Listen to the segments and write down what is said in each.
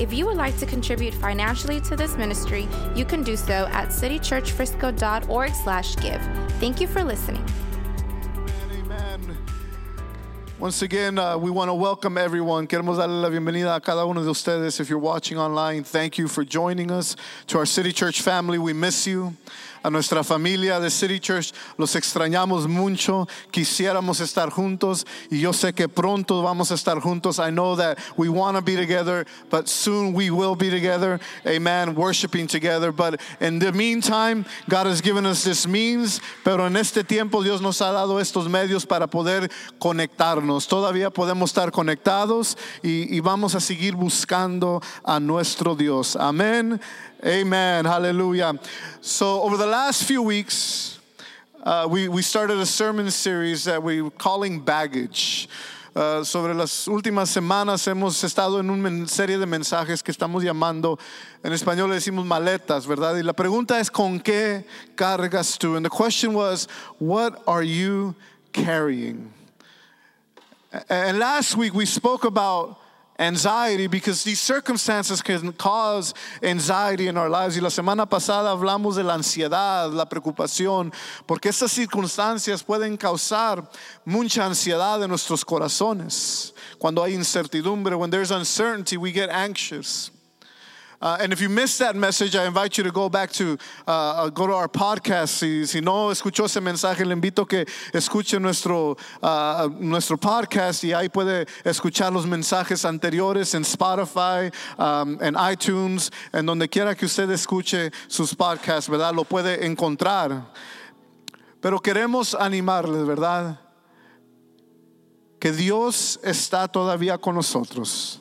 If you would like to contribute financially to this ministry, you can do so at citychurchfrisco.org slash give. Thank you for listening. Amen. Once again, uh, we want to welcome everyone. Queremos darle la bienvenida a cada uno de ustedes. If you're watching online, thank you for joining us. To our City Church family, we miss you. A nuestra familia de City Church, los extrañamos mucho. Quisiéramos estar juntos y yo sé que pronto vamos a estar juntos. I know that we want to be together, but soon we will be together. Amen. Worshiping together. But in the meantime, God has given us this means, pero en este tiempo Dios nos ha dado estos medios para poder conectarnos. Todavía podemos estar conectados y, y vamos a seguir buscando a nuestro Dios. Amén. Amen. Hallelujah. So, over the last few weeks, uh, we, we started a sermon series that we're calling Baggage. Uh, sobre las últimas semanas hemos estado en una serie de mensajes que estamos llamando, en español le decimos maletas, ¿verdad? Y la pregunta es, ¿con qué cargas tú? And the question was, what are you carrying? And last week we spoke about anxiety because these circumstances can cause anxiety in our lives. Y la semana pasada hablamos de la ansiedad, la preocupación, porque estas circunstancias pueden causar mucha ansiedad en nuestros corazones. Cuando hay incertidumbre, when there's uncertainty, we get anxious. Uh, and if you missed that message, I invite you to go back to uh, go to our podcast. Si, si no escuchó ese mensaje, le invito que escuche nuestro uh, nuestro podcast y ahí puede escuchar los mensajes anteriores en Spotify, um, en iTunes, en donde quiera que usted escuche sus podcasts, verdad, lo puede encontrar. Pero queremos animarles, verdad, que Dios está todavía con nosotros.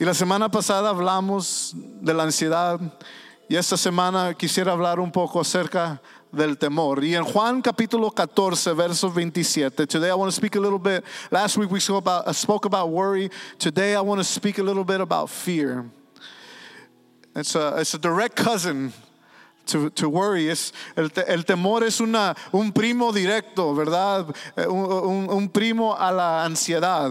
Y la semana pasada hablamos de la ansiedad y esta semana quisiera hablar un poco acerca del temor. Y en Juan capítulo 14, verso 27, today I want to speak a little bit, last week we spoke about, spoke about worry, today I want to speak a little bit about fear. It's a, it's a direct cousin To, to, worry. Es, el, el, temor es una, un primo directo, ¿verdad? Un, un, un primo a la ansiedad.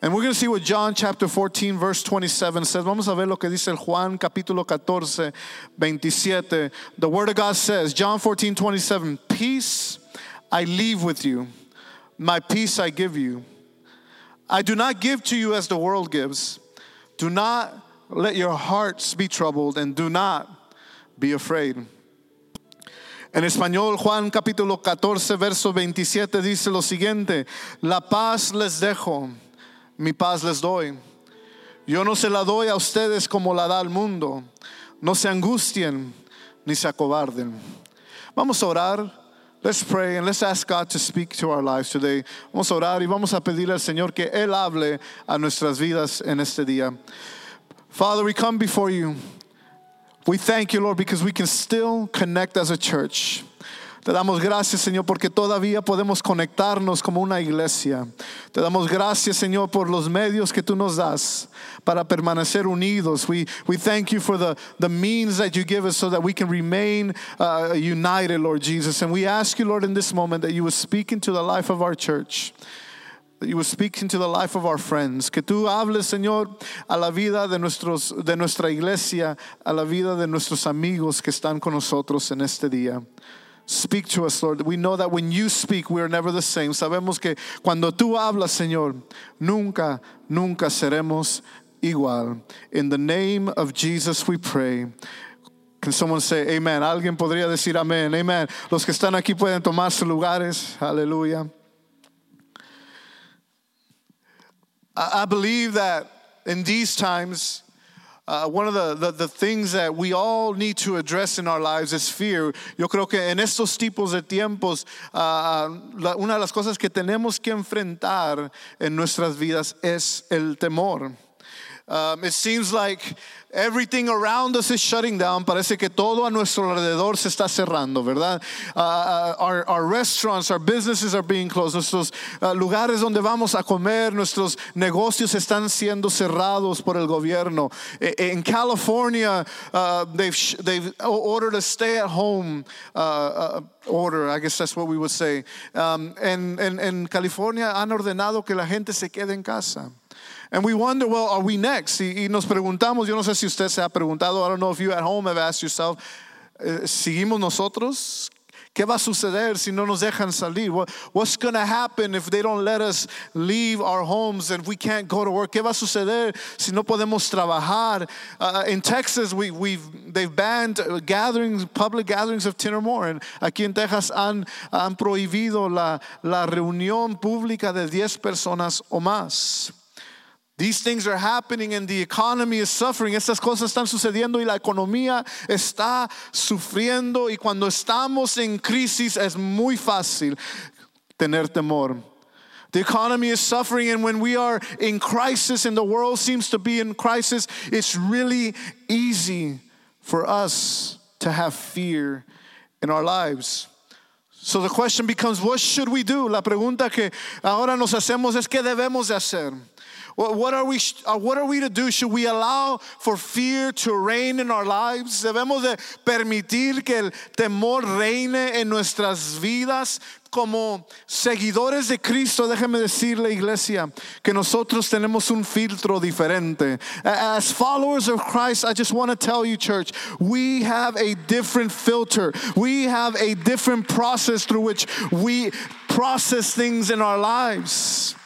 And we're going to see what John chapter 14 verse 27 says. Vamos a ver lo que dice el Juan capítulo 14 27. The word of God says, John 14 27, peace I leave with you. My peace I give you. I do not give to you as the world gives. Do not let your hearts be troubled and do not be afraid. En español, Juan capítulo 14, verso 27 dice lo siguiente, la paz les dejo mi paz les doy. Yo no se la doy a ustedes como la da el mundo. No se angustien ni se acobarden. Vamos a orar. Let's pray and let's ask God to speak to our lives today. Vamos a orar y vamos a pedirle al Señor que Él hable a nuestras vidas en este día. Father, we come before you. We thank you, Lord, because we can still connect as a church. Te damos gracias, Señor, porque todavía podemos conectarnos como una iglesia. Te damos gracias, Señor, por los medios que tú nos das para permanecer unidos. We, we thank you for the, the means that you give us so that we can remain uh, united, Lord Jesus. And we ask you, Lord, in this moment that you would speak into the life of our church. That you would speak into the life of our friends. Que tú hables, Señor, a la vida de, nuestros, de nuestra iglesia, a la vida de nuestros amigos que están con nosotros en este día. Speak to us, Lord. We know that when you speak, we are never the same. Sabemos que cuando tú hablas, Señor, nunca, nunca seremos igual. In the name of Jesus, we pray. Can someone say amen? Alguien podría decir amén. Amen. Los que están aquí pueden tomar sus lugares. Aleluya. I, I believe that in these times, uh, one of the, the, the, things that we all need to address in our lives is fear. Yo creo que en estos tipos de tiempos, uh, una de las cosas que tenemos que enfrentar en nuestras vidas es el temor. Um, it seems like everything around us is shutting down. Parece que todo a nuestro alrededor se está cerrando, ¿verdad? Uh, uh, our, restaurants, our businesses are being closed. Nuestros uh, lugares donde vamos a comer, nuestros negocios están siendo cerrados por el gobierno. In California, uh, they've, ordered a stay at home order. I guess that's what we would say. Um, en California han ordenado que la gente se quede en casa. And we wonder, well, are we next? Y, y, nos preguntamos, yo no sé si usted se ha preguntado, I don't know if you at home have asked yourself, eh, ¿seguimos nosotros? ¿Qué va a suceder si no nos dejan salir? What, what's going to happen if they don't let us leave our homes and we can't go to work? ¿Qué va a suceder si no podemos trabajar? Uh, in Texas, we, we've, they've banned gatherings, public gatherings of 10 or more. And aquí en Texas han, han prohibido la, la reunión pública de 10 personas o más. These things are happening and the economy is suffering. Estas cosas están sucediendo y la economía está sufriendo. Y cuando estamos en crisis es muy fácil tener temor. The economy is suffering, and when we are in crisis and the world seems to be in crisis, it's really easy for us to have fear in our lives. So the question becomes, what should we do? La pregunta que ahora nos hacemos es, ¿qué debemos de hacer? What are, we, uh, what are we to do? Should we allow for fear to reign in our lives? Debemos de permitir que el temor reine en nuestras vidas como seguidores de Cristo, déjeme decirle, iglesia, que nosotros tenemos un filtro diferente. As followers of Christ, I just want to tell you, church, we have a different filter. We have a different process through which we process things in our lives.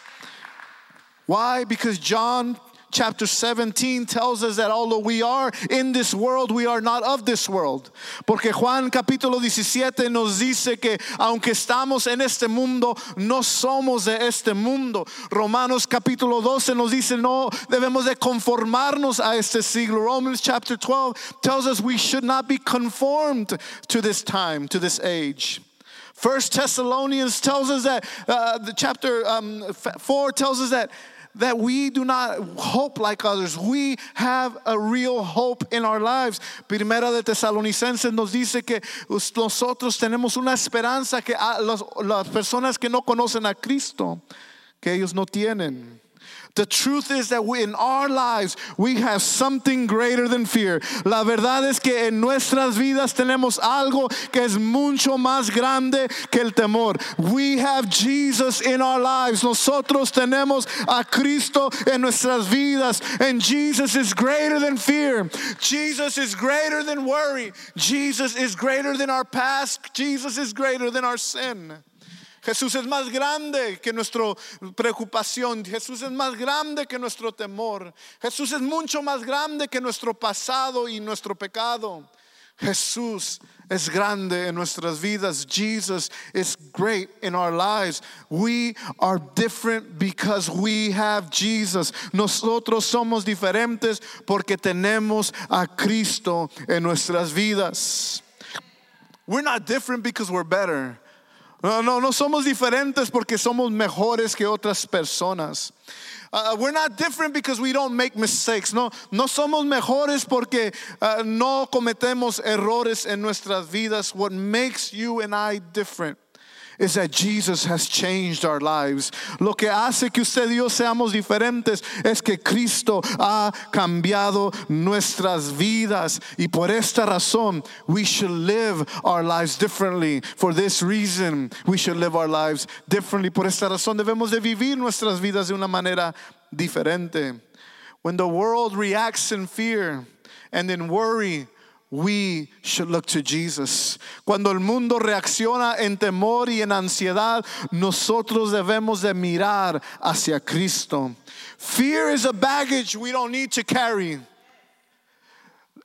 Why? Because John chapter 17 tells us that although we are in this world, we are not of this world. Porque Juan capítulo 17 nos dice que aunque estamos en este mundo, no somos de este mundo. Romanos capítulo 12 nos dice no debemos de conformarnos a este siglo. Romans chapter 12 tells us we should not be conformed to this time, to this age. First Thessalonians tells us that uh, the chapter um, 4 tells us that that we do not hope like others. We have a real hope in our lives. Primera de Tesalonicenses nos dice que nosotros tenemos una esperanza que las personas que no conocen a Cristo, que ellos no tienen. The truth is that we, in our lives we have something greater than fear. La verdad es que en nuestras vidas tenemos algo que es mucho más grande que el temor. We have Jesus in our lives. Nosotros tenemos a Cristo en nuestras vidas. And Jesus is greater than fear. Jesus is greater than worry. Jesus is greater than our past. Jesus is greater than our sin. Jesús es más grande que nuestra preocupación. Jesús es más grande que nuestro temor. Jesús es mucho más grande que nuestro pasado y nuestro pecado. Jesús es grande en nuestras vidas. Jesus is great in our lives. We are different because we have Jesus. Nosotros somos diferentes porque tenemos a Cristo en nuestras vidas. We're not different because we're better. No, no, no somos diferentes porque somos mejores que otras personas. Uh, we're not different because we don't make mistakes. No, no somos mejores porque uh, no cometemos errores en nuestras vidas. What makes you and I different is that Jesus has changed our lives. Lo que hace que usted y yo seamos diferentes es que Cristo ha cambiado nuestras vidas y por esta razón we should live our lives differently. For this reason we should live our lives differently. Por esta razón debemos de vivir nuestras vidas de una manera diferente. When the world reacts in fear and in worry, we should look to Jesus. Cuando el mundo reacciona en temor y en ansiedad, nosotros debemos de mirar hacia Cristo. Fear is a baggage we don't need to carry.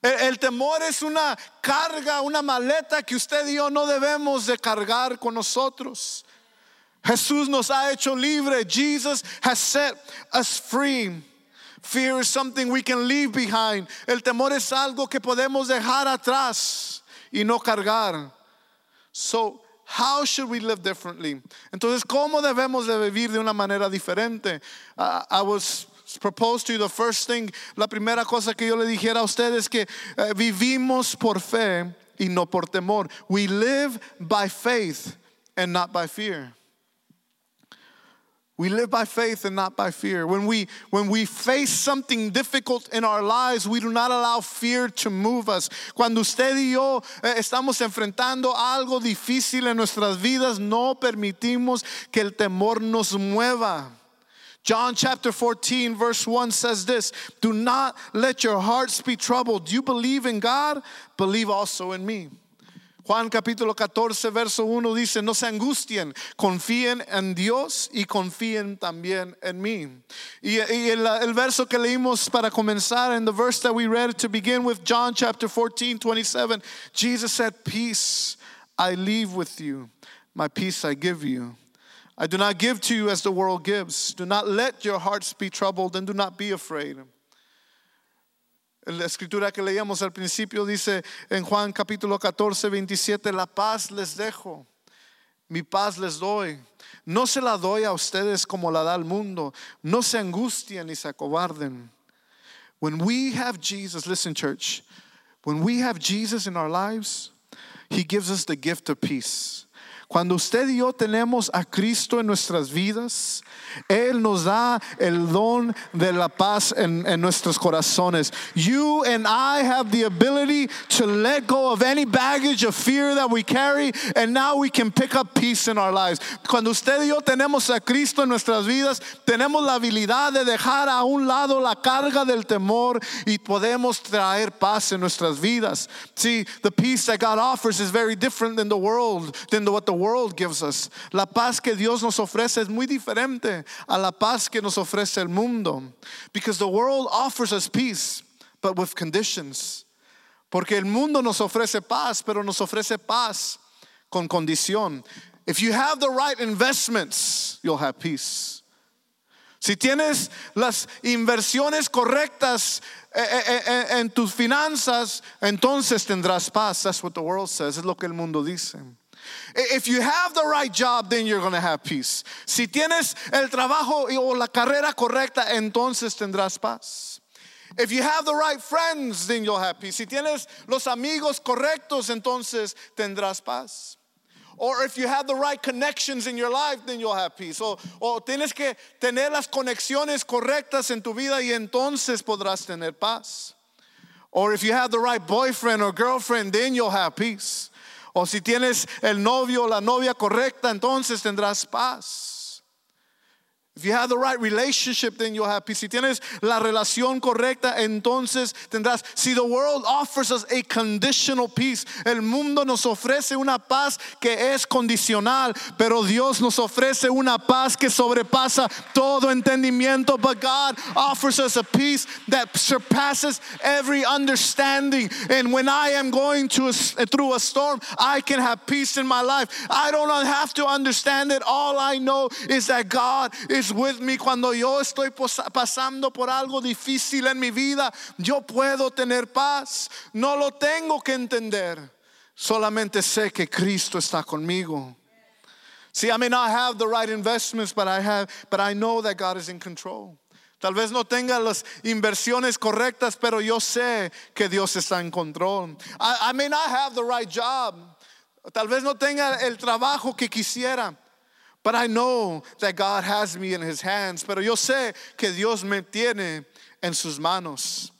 El temor es una carga, una maleta que usted y yo no debemos de cargar con nosotros. Jesús nos ha hecho libre. Jesus has set us free. Fear is something we can leave behind. El temor es algo que podemos dejar atrás y no cargar. So, how should we live differently? Entonces, ¿cómo debemos de vivir de una manera diferente? Uh, I was propose to you, the first thing, la primera cosa que yo le dijera a ustedes es que eh, vivimos por fe y no por temor. We live by faith and not by fear. We live by faith and not by fear. When we when we face something difficult in our lives, we do not allow fear to move us. Cuando usted y yo eh, estamos enfrentando algo difícil en nuestras vidas, no permitimos que el temor nos mueva. John chapter 14, verse 1 says this Do not let your hearts be troubled. Do You believe in God, believe also in me. Juan capítulo 14, verso 1 dice, no se angustien, confíen en Dios y confíen también en mí. Y, y el, el, verso que leímos para comenzar, and the verse that we read to begin with, John chapter 14, 27, Jesus said, Peace I leave with you, my peace I give you. I do not give to you as the world gives. Do not let your hearts be troubled and do not be afraid. La escritura que leíamos al principio dice en Juan capítulo 14, 27, la paz les dejo, mi paz les doy. No se la doy a ustedes como la da el mundo. No se angustien ni se acobarden. When we have Jesus, listen, church, when we have Jesus in our lives, He gives us the gift of peace. Cuando usted y yo tenemos a Cristo en nuestras vidas, Él nos da el don de la paz en, en, nuestros corazones. You and I have the ability to let go of any baggage of fear that we carry, and now we can pick up peace in our lives. Cuando usted y yo tenemos a Cristo en nuestras vidas, tenemos la habilidad de dejar a un lado la carga del temor y podemos traer paz en nuestras vidas. See, the peace that God offers is very different than the world, than what the world gives us. La paz que Dios nos ofrece es muy diferente a la paz que nos ofrece el mundo. Because the world offers us peace, but with conditions. Porque el mundo nos ofrece paz, pero nos ofrece paz con condición. If you have the right investments, you'll have peace. Si tienes las inversiones correctas eh, eh, eh, en tus finanzas, entonces tendrás paz. That's what the world says. Es lo que el mundo dice. If you have the right job, then you're going to have peace. Si tienes el trabajo o la carrera correcta, entonces tendrás paz. If you have the right friends, then you'll have peace. Si tienes los amigos correctos, entonces tendrás paz. Or if you have the right connections in your life, then you'll have peace. O, o tienes que tener las conexiones correctas en tu vida y entonces podrás tener paz. Or if you have the right boyfriend or girlfriend, then you'll have peace. O si tienes el novio o la novia correcta, entonces tendrás paz. If you have the right relationship, then you'll have peace. Si tienes la relación correcta, entonces tendrás. See, the world offers us a conditional peace. El mundo nos ofrece una paz que es condicional, pero Dios nos ofrece una paz que sobrepasa todo entendimiento. But God offers us a peace that surpasses every understanding. And when I am going to a, eh, through a storm, I can have peace in my life. I don't have to understand it. All I know is that God is with me cuando yo estoy pasando por algo difícil en mi vida. Yo puedo tener paz. No lo tengo que entender. Solamente sé que Cristo está conmigo. See, I may not have the right investments, but I have, but I know that God is in control. Tal vez no tenga las inversiones correctas, pero yo sé que Dios está en control. I, I may not have the right job. Tal vez no tenga el trabajo que quisiera. But I know that God has me in his hands. Pero yo sé que Dios me tiene en sus manos.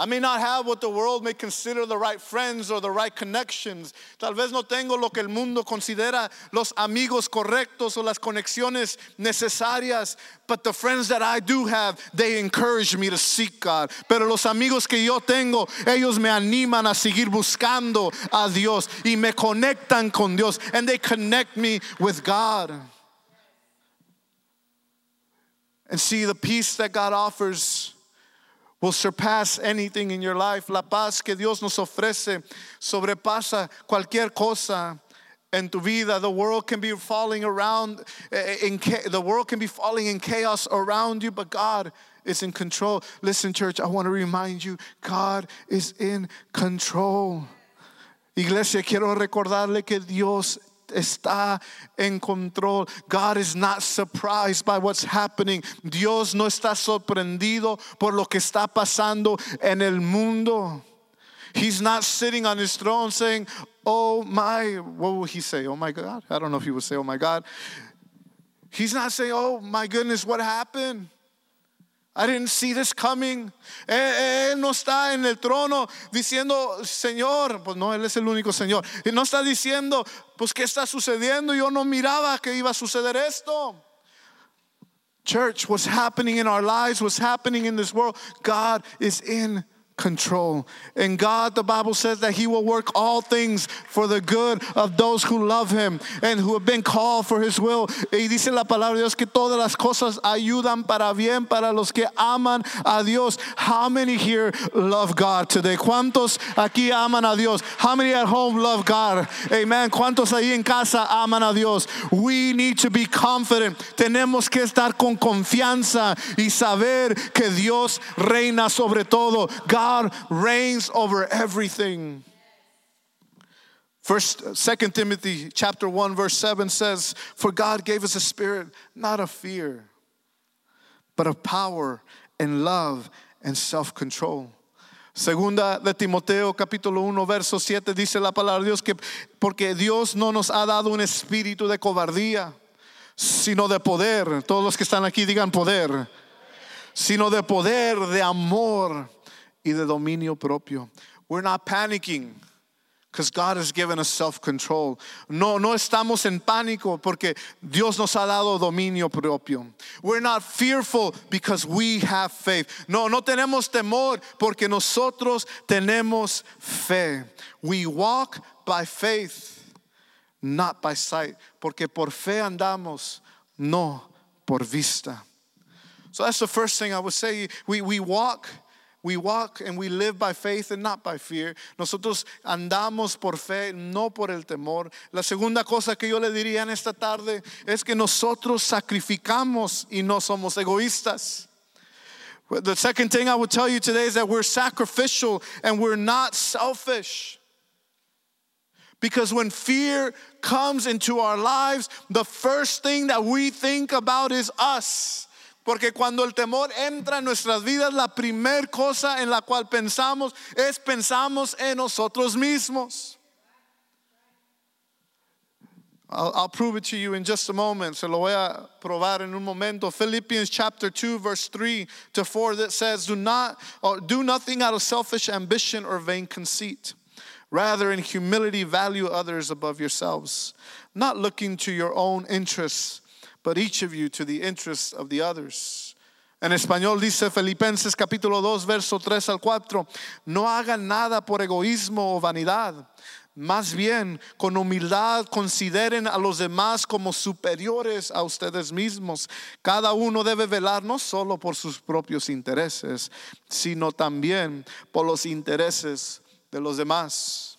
I may not have what the world may consider the right friends or the right connections. Tal vez no tengo lo que el mundo considera los amigos correctos o las conexiones necesarias. But the friends that I do have, they encourage me to seek God. Pero los amigos que yo tengo, ellos me animan a seguir buscando a Dios y me conectan con Dios. And they connect me with God. And see the peace that God offers will surpass anything in your life. La paz que Dios nos ofrece sobrepasa cualquier cosa en tu vida. The world can be falling around eh, in the world can be falling in chaos around you, but God is in control. Listen, church, I want to remind you, God is in control. Iglesia, quiero recordarle que Dios está en control. God is not surprised by what's happening. Dios no está sorprendido por lo que está pasando en el mundo. He's not sitting on his throne saying, Oh my, what will he say? Oh my God. I don't know if he would say, Oh my God. He's not saying, Oh my goodness, what happened? I didn't see this coming. Él, no está en el trono diciendo, Señor, pues no, Él es el único Señor. Y no está diciendo, pues, ¿qué está sucediendo? Yo no miraba que iba a suceder esto. Church, what's happening in our lives, what's happening in this world, God is in control. And God, the Bible says that He will work all things for the good of those who love Him and who have been called for His will. Y dice la palabra de Dios que todas las cosas ayudan para bien para los que aman a Dios. How many here love God today? ¿Cuántos aquí aman a Dios? How many at home love God? Amen. ¿Cuántos ahí en casa aman a Dios? We need to be confident. Tenemos que estar con confianza y saber que Dios reina sobre todo. God God reigns over everything. First, Second Timothy chapter 1, verse 7 says, For God gave us a spirit not of fear, but of power and love and self-control. Segunda de Timoteo capítulo 1 verso 7 dice la palabra de Dios que porque Dios no nos ha dado un espíritu de cobardía, sino de poder. Todos los que están aquí digan poder. Sino de poder, de amor y de dominio propio. We're not panicking because God has given us self-control. No, no estamos en pánico porque Dios nos ha dado dominio propio. We're not fearful because we have faith. No, no tenemos temor porque nosotros tenemos fe. We walk by faith, not by sight, porque por fe andamos, no por vista. So that's the first thing I would say. We, we walk we walk and we live by faith and not by fear. Nosotros andamos por fe, no por el temor. La segunda cosa que yo le diría en esta tarde es que nosotros sacrificamos y no somos egoístas. The second thing I would tell you today is that we're sacrificial and we're not selfish. Because when fear comes into our lives, the first thing that we think about is us. Porque cuando el temor entra en nuestras vidas, la primera cosa en la cual pensamos es pensamos en nosotros mismos. I'll, I'll, prove it to you in just a moment. Se lo voy a probar en un momento. Philippians chapter 2, verse 3 to 4 that says, Do not do nothing out of selfish ambition or vain conceit. Rather, in humility, value others above yourselves, not looking to your own interests but each of you to the interest of the others. En español dice Filipenses capítulo 2, verso 3 al 4, no hagan nada por egoísmo o vanidad, más bien con humildad consideren a los demás como superiores a ustedes mismos. Cada uno debe velar no solo por sus propios intereses, sino también por los intereses de los demás.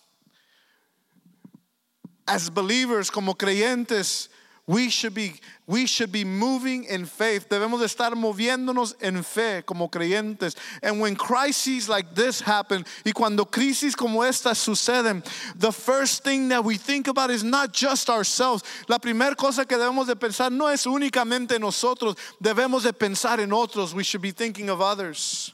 As believers, como creyentes, we should be we should be moving in faith. Debemos de estar moviéndonos en fe como creyentes. And when crises like this happen, y cuando crisis como esta suceden, the first thing that we think about is not just ourselves. La primera cosa que debemos de pensar no es únicamente nosotros, debemos de pensar en otros. We should be thinking of others.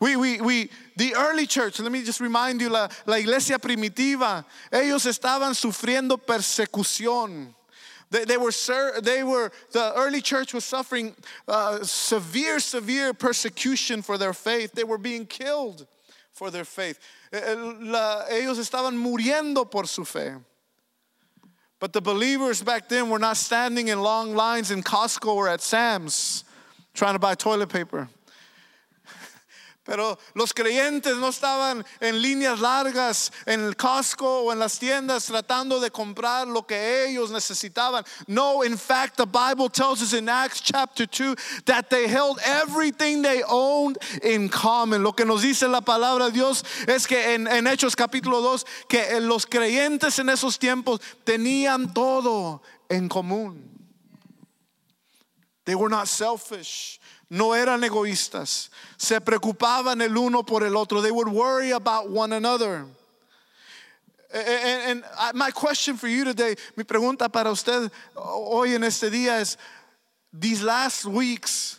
We, we, we, the early church, let me just remind you, la, la iglesia primitiva, ellos estaban sufriendo persecución. They, they, were, they were, the early church was suffering uh, severe, severe persecution for their faith. They were being killed for their faith. Eh, eh, la, ellos estaban muriendo por su fe. But the believers back then were not standing in long lines in Costco or at Sam's trying to buy toilet paper. Pero los creyentes no estaban en líneas largas en el Costco o en las tiendas tratando de comprar lo que ellos necesitaban. No, in fact, the Bible tells us in Acts chapter 2 that they held everything they owned in common. Lo que nos dice la palabra de Dios es que en, en Hechos capítulo 2, que los creyentes en esos tiempos tenían todo en común. They were not selfish. no eran egoístas, se preocupaban el uno por el otro. They would worry about one another. And, and my question for you today, mi pregunta para usted hoy en este día es, these last weeks,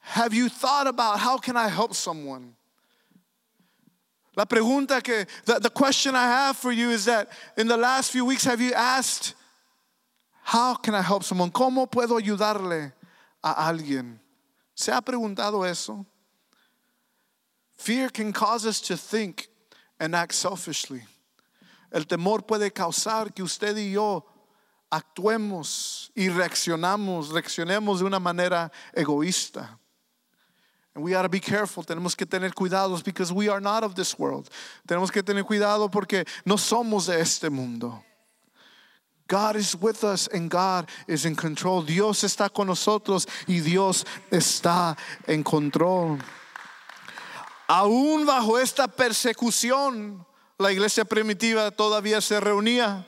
have you thought about how can I help someone? La pregunta que, the, the question I have for you is that in the last few weeks, have you asked, how can I help someone? ¿Cómo puedo ayudarle a alguien? ¿Se ha preguntado eso? Fear can cause us to think and act selfishly. El temor puede causar que usted y yo actuemos y reaccionamos, reaccionemos de una manera egoísta. And we got to be careful. Tenemos que tener cuidados because we are not of this world. Tenemos que tener cuidado porque no somos de este mundo. God is with us and God is in control. Dios está con nosotros y Dios está en control. Aún bajo esta persecución, la iglesia primitiva todavía se reunía.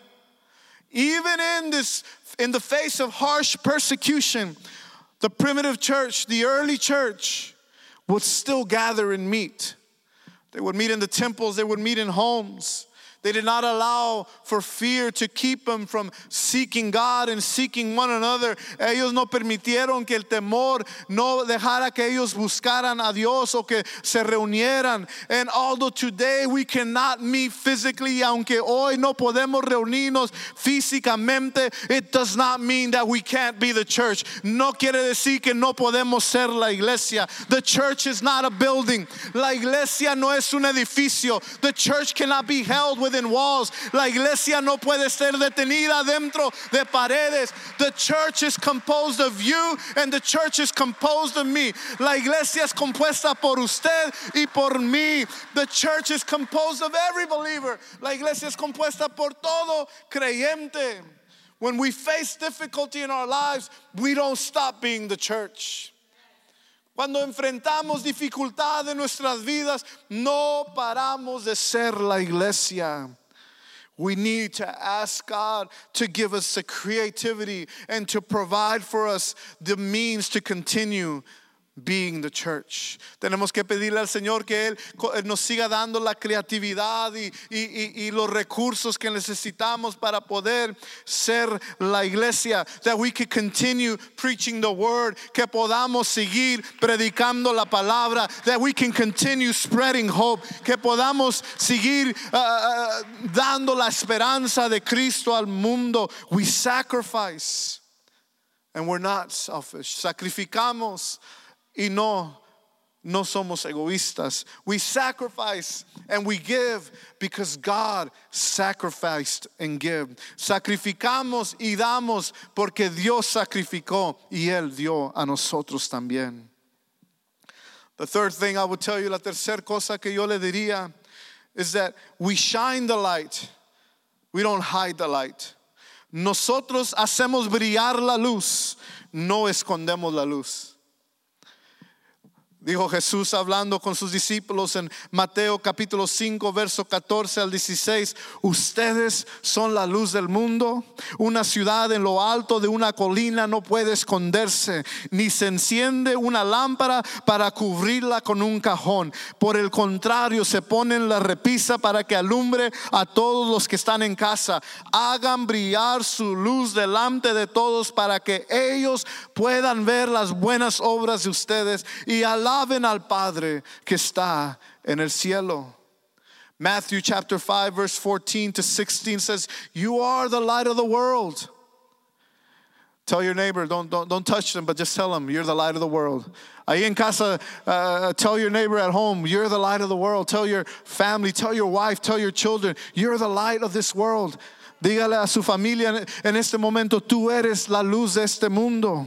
Even in this in the face of harsh persecution, the primitive church, the early church would still gather and meet. They would meet in the temples, they would meet in homes. They did not allow for fear to keep them from seeking God and seeking one another. Ellos no permitieron que el temor no dejara que ellos buscaran a Dios o que se reunieran. And although today we cannot meet physically, aunque hoy no podemos reunirnos físicamente, it does not mean that we can't be the church. No quiere decir que no podemos ser la iglesia. The church is not a building. La iglesia no es un edificio. The church cannot be held with within walls. La iglesia no puede ser detenida dentro de paredes. The church is composed of you and the church is composed of me. La iglesia es compuesta por usted y por mí. The church is composed of every believer. La iglesia es compuesta por todo creyente. When we face difficulty in our lives, we don't stop being the church. Cuando enfrentamos dificultad en nuestras vidas, no paramos de ser la iglesia. We need to ask God to give us the creativity and to provide for us the means to continue being the church. Tenemos que pedirle al Señor que Él eh, nos siga dando la creatividad y, y, y, los recursos que necesitamos para poder ser la iglesia. That we can continue preaching the word, que podamos seguir predicando la palabra. That we can continue spreading hope, que podamos seguir uh, dando la esperanza de Cristo al mundo. We sacrifice and we're not selfish. Sacrificamos y no no somos egoístas. We sacrifice and we give because God sacrificed and gave. Sacrificamos y damos porque Dios sacrificó y él dio a nosotros también. The third thing I would tell you, la tercera cosa que yo le diría is that we shine the light. We don't hide the light. Nosotros hacemos brillar la luz, no escondemos la luz. Dijo Jesús hablando con sus discípulos en Mateo capítulo 5, verso 14 al 16. Ustedes son la luz del mundo. Una ciudad en lo alto de una colina no puede esconderse, ni se enciende una lámpara para cubrirla con un cajón. Por el contrario, se pone en la repisa para que alumbre a todos los que están en casa. Hagan brillar su luz delante de todos para que ellos puedan ver las buenas obras de ustedes y alaben al Padre que está en el cielo. Matthew chapter 5 verse 14 to 16 says, "You are the light of the world." Tell your neighbor, don't, don't, don't touch them, but just tell them, you're the light of the world. Ahí en casa, uh, tell your neighbor at home, you're the light of the world. Tell your family, tell your wife, tell your children, you're the light of this world. Dígale a su familia en este momento, tú eres la luz de este mundo.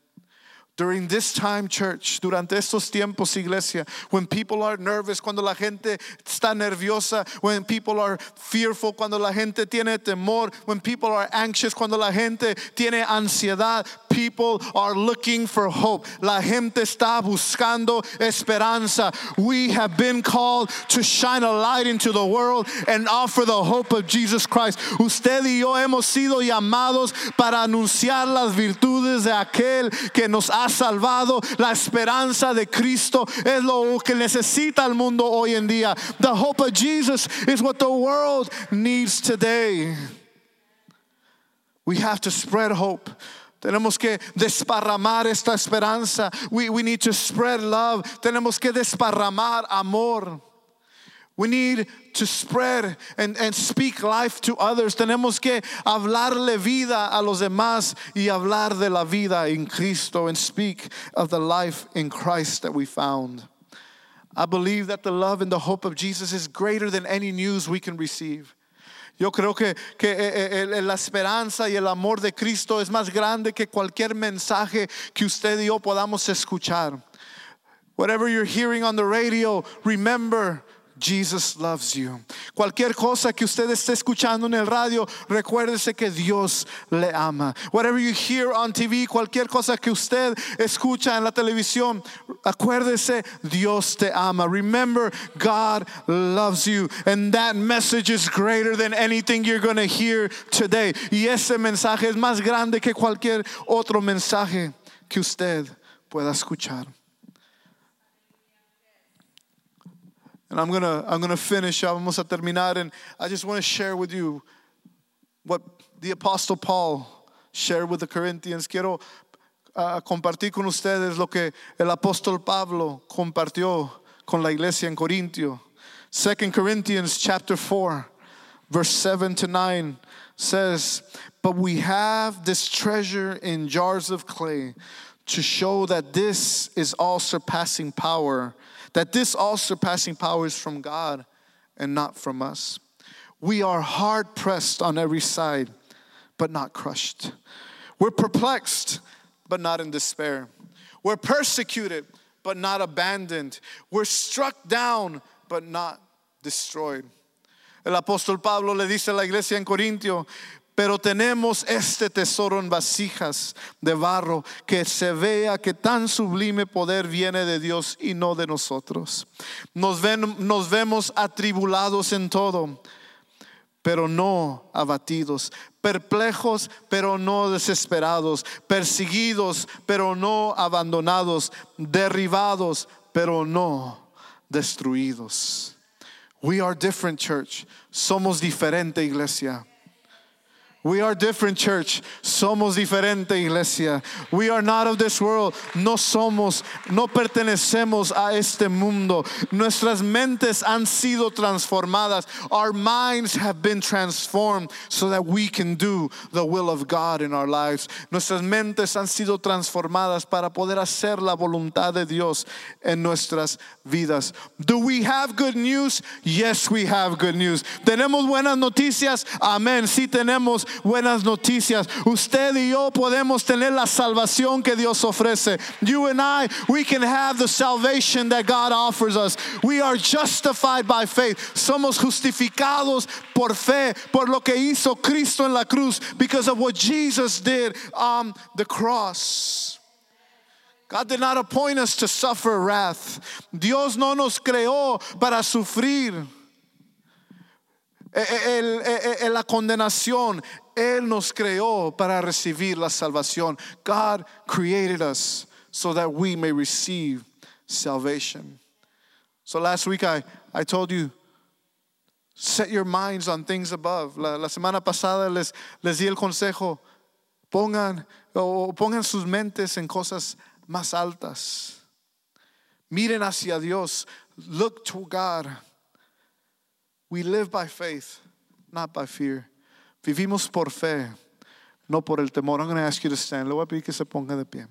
During this time, church, durante estos tiempos, iglesia, when people are nervous, cuando la gente está nerviosa, when people are fearful, cuando la gente tiene temor, when people are anxious, cuando la gente tiene ansiedad, people are looking for hope. La gente está buscando esperanza. We have been called to shine a light into the world and offer the hope of Jesus Christ. Usted y yo hemos sido llamados para anunciar las virtudes de aquel que nos ha salvado. La esperanza de Cristo es lo que necesita el mundo hoy en día. The hope of Jesus is what the world needs today. We have to spread hope. Tenemos que desparramar esta esperanza. We, we need to spread love. Tenemos que desparramar amor. We need to spread and, and speak life to others. Tenemos que hablarle vida a los demás y hablar de la vida en Cristo and speak of the life in Christ that we found. I believe that the love and the hope of Jesus is greater than any news we can receive. Yo creo que, que eh, eh, la esperanza y el amor de Cristo es más grande que cualquier mensaje que usted y yo podamos escuchar. Whatever you're hearing on the radio, remember Jesus loves you. Cualquier cosa que usted esté escuchando en el radio, recuérdese que Dios le ama. Whatever you hear on TV, cualquier cosa que usted escucha en la televisión, acuérdese, Dios te ama. Remember, God loves you. And that message is greater than anything you're going to hear today. Y ese mensaje es más grande que cualquier otro mensaje que usted pueda escuchar. And I'm gonna I'm gonna finish up. Vamos a terminar, and I just want to share with you what the Apostle Paul shared with the Corinthians. Quiero uh, compartir con ustedes lo que el apóstol Pablo compartió con la iglesia en Corintio. 2 Corinthians chapter 4, verse 7 to 9 says, But we have this treasure in jars of clay to show that this is all surpassing power that this all surpassing power is from God and not from us. We are hard pressed on every side, but not crushed. We're perplexed, but not in despair. We're persecuted, but not abandoned. We're struck down, but not destroyed. El apóstol Pablo le dice a la iglesia en Corintio, pero tenemos este tesoro en vasijas de barro que se vea que tan sublime poder viene de Dios y no de nosotros. Nos, ven, nos vemos atribulados en todo, pero no abatidos, perplejos, pero no desesperados, perseguidos, pero no abandonados, derribados, pero no destruidos. We are different, church. Somos diferente, iglesia. We are different, church. Somos diferente, iglesia. We are not of this world. No somos, no pertenecemos a este mundo. Nuestras mentes han sido transformadas. Our minds have been transformed so that we can do the will of God in our lives. Nuestras mentes han sido transformadas para poder hacer la voluntad de Dios en nuestras vidas. Do we have good news? Yes, we have good news. ¿Tenemos buenas noticias? Amén. Sí tenemos buenas noticias. Usted y yo podemos tener la salvación que Dios ofrece. You and I, we can have the salvation that God offers us. We are justified by faith. Somos justificados por fe, por lo que hizo Cristo en la cruz, because of what Jesus did on the cross. God did not appoint us to suffer wrath. Dios no nos creó para sufrir. El, el, el, la condenación, Él nos creó para recibir la salvación. God created us so that we may receive salvation. So last week I, I told you, set your minds on things above. La, la semana pasada les, les di el consejo, pongan, o pongan sus mentes en cosas más altas. Miren hacia Dios. Look to God. We live by faith, not by fear. Vivimos por fe, no por el temor. I'm going to ask you to stand. Le voy a pedir que se ponga de pie.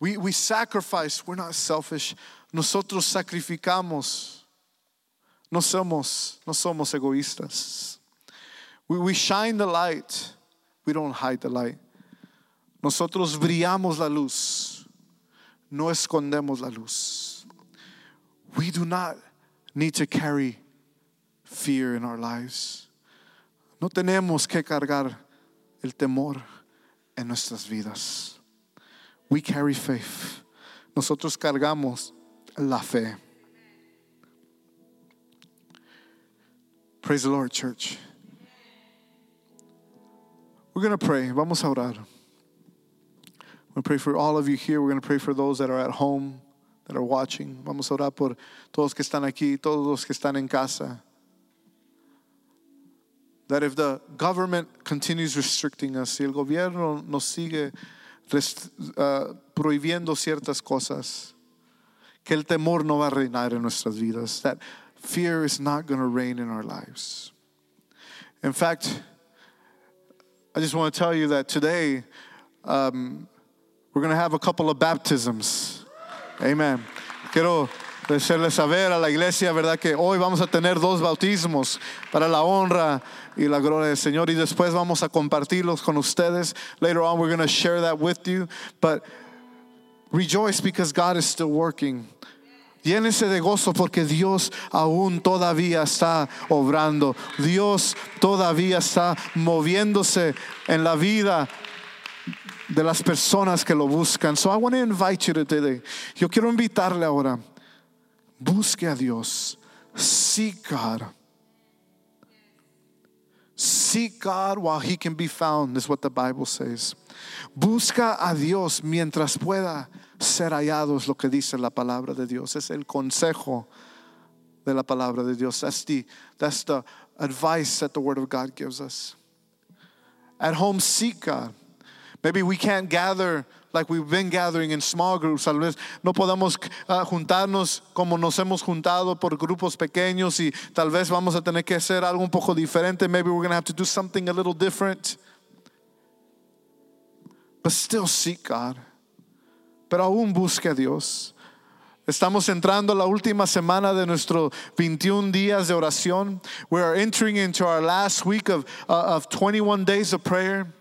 We, we sacrifice, we're not selfish. Nosotros sacrificamos. No somos, no somos egoístas. We, we shine the light, we don't hide the light. Nosotros brillamos la luz, no escondemos la luz. We do not need to carry fear in our lives. No tenemos que cargar el temor en nuestras vidas. We carry faith. Nosotros cargamos la fe. Praise the Lord, church. We're going to pray. Vamos a orar. We're going to pray for all of you here. We're going to pray for those that are at home, that are watching. Vamos a orar por todos que están aquí, todos los que están en casa. That if the government continues restricting us, si el gobierno nos sigue uh, prohibiendo ciertas cosas, que el temor no va a reinar en nuestras vidas. That fear is not going to reign in our lives. In fact, I just want to tell you that today um, we're going to have a couple of baptisms. Amen. Quiero hacerles saber a la iglesia, ¿verdad? Que hoy vamos a tener dos bautismos para la honra y la gloria del Señor y después vamos a compartirlos con ustedes. Later on, we're going to share that with you. But rejoice because God is still working. Llénese de gozo porque Dios aún todavía está obrando. Dios todavía está moviéndose en la vida de las personas que lo buscan. So I want to invite you today. Yo quiero invitarle ahora. Busque a Dios. Seek God. Seek God while he can be found, is what the Bible says. Busca a Dios mientras pueda ser hallados, lo que dice la palabra de Dios. Es el consejo de la palabra de Dios. That's the, that's the advice that the Word of God gives us. At home, seek God. Maybe we can't gather like we've been gathering in small groups. Tal vez no podamos uh, juntarnos como nos hemos juntado por grupos pequeños y tal vez vamos a tener que hacer algo un poco diferente. Maybe we're going to have to do something a little different. But still seek God. Pero aún busque a Dios. Estamos entrando la última semana de nuestro 21 días de oración. We are entering into our last week of, uh, of 21 days of prayer.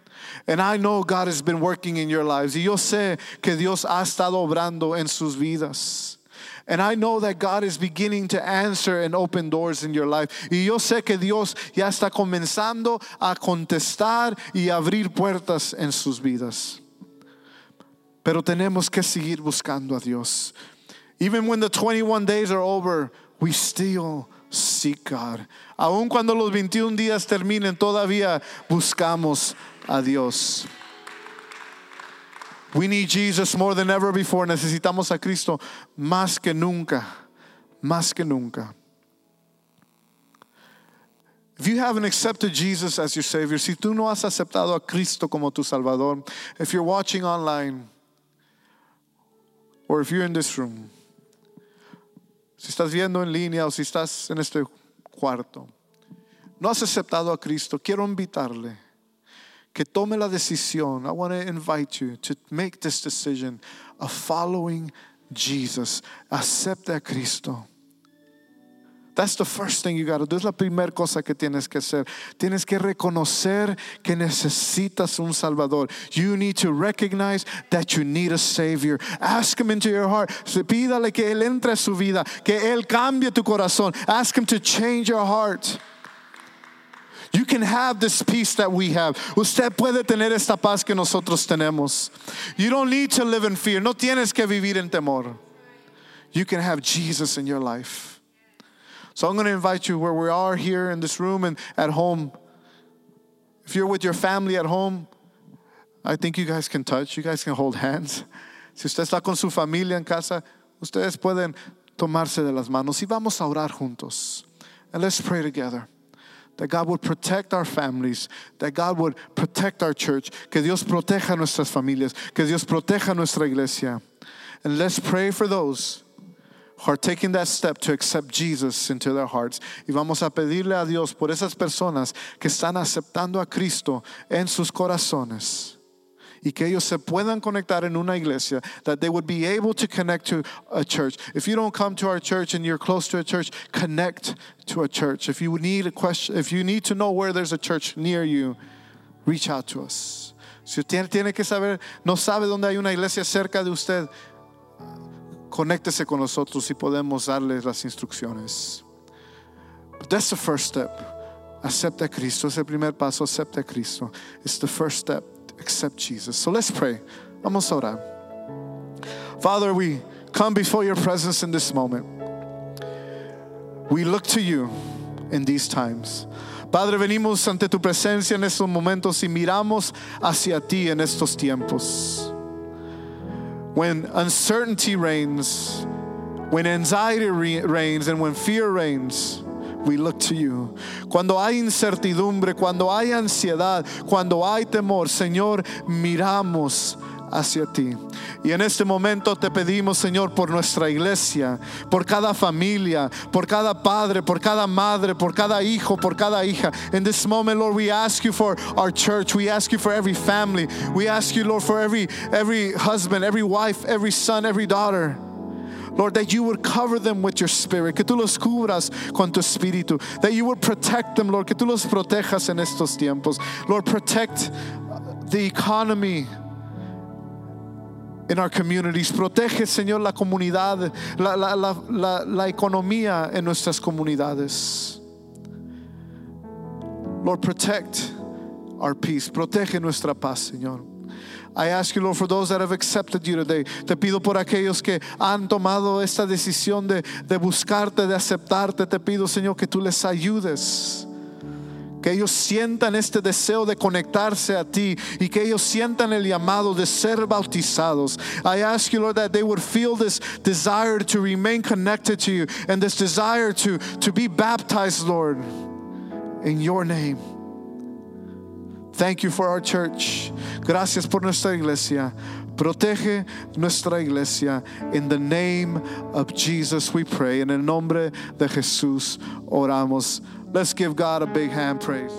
And I know God has been working in your lives. Y yo sé que Dios ha estado obrando en sus vidas. And I know that God is beginning to answer and open doors in your life. Y yo sé que Dios ya está comenzando a contestar y abrir puertas en sus vidas. Pero tenemos que seguir buscando a Dios. Even when the 21 days are over, we still seek God. Aun cuando los 21 días terminen, todavía buscamos a Dios. We need Jesus more than ever before. Necesitamos a Cristo más que nunca, más que nunca. If you haven't accepted Jesus as your Savior, si tú no has aceptado a Cristo como tu Salvador, if you're watching online, or if you're in this room, si estás viendo en línea o si estás en este cuarto, no has aceptado a Cristo, quiero invitarle que tome la decisión. I want to invite you to make this decision of following Jesus. Acepte a Cristo. That's the first thing you got to do. Es la primera cosa que tienes que hacer. Tienes que reconocer que necesitas un Salvador. You need to recognize that you need a Savior. Ask Him into your heart. Pídale que Él entre a su vida, que Él cambie tu corazón. Ask Him to change your heart. You can have this peace that we have. Usted puede tener esta paz que nosotros tenemos. You don't need to live in fear. No tienes que vivir en temor. You can have Jesus in your life. So I'm going to invite you where we are here in this room and at home. If you're with your family at home, I think you guys can touch. You guys can hold hands. Si usted está con su familia en casa, ustedes pueden tomarse de las manos y vamos a orar juntos. And let's pray together. That God would protect our families, that God would protect our church, que Dios proteja nuestras familias, que Dios proteja nuestra iglesia. And let's pray for those who are taking that step to accept Jesus into their hearts. Y vamos a pedirle a Dios por esas personas que están aceptando a Cristo en sus corazones. Y que ellos se puedan conectar en una iglesia, that they would be able to connect to a church. If you don't come to our church and you're close to a church, connect to a church. If you need a question, if you need to know where there's a church near you, reach out to us. Si usted tiene que saber, no sabe dónde hay una iglesia cerca de usted, conéctese con nosotros y podemos darles las instrucciones. But that's the first step. Acepta a Cristo. Es el primer paso. Acepta a Cristo. It's the first step except Jesus. So let's pray. Vamos a orar. Father, we come before your presence in this moment. We look to you in these times. Padre, venimos ante tu presencia en estos momentos y miramos hacia ti en estos tiempos. When uncertainty reigns, when anxiety reigns, and when fear reigns, we look to you. Cuando hay incertidumbre, cuando hay ansiedad, cuando hay temor, Señor, miramos hacia ti. Y en este momento te pedimos, Señor, por nuestra iglesia, por cada familia, por cada padre, por cada madre, por cada hijo, por cada hija. In this moment, Lord, we ask you for our church. We ask you for every family. We ask you, Lord, for every every husband, every wife, every son, every daughter. Lord, that you would cover them with your spirit, que tú los cubras con tu espíritu, that you would protect them, Lord, que tú los protejas en estos tiempos. Lord, protect uh, the economy in our communities. Protege, Señor, la comunidad, la, la, la, la, economía en nuestras comunidades. Lord, protect our peace. Protege nuestra paz, Señor. I ask you, Lord, for those that have accepted you today. Te pido por aquellos que han tomado esta decisión de, de buscarte, de aceptarte. Te pido, Señor, que tú les ayudes que ellos sientan este deseo de conectarse a ti y que ellos sientan el llamado de ser bautizados. I ask you, Lord, that they would feel this desire to remain connected to you and this desire to, to be baptized, Lord, in your name. Thank you for our church. Gracias por nuestra iglesia. Protege nuestra iglesia. In the name of Jesus we pray. En el nombre de Jesús oramos. Let's give God a big hand praise.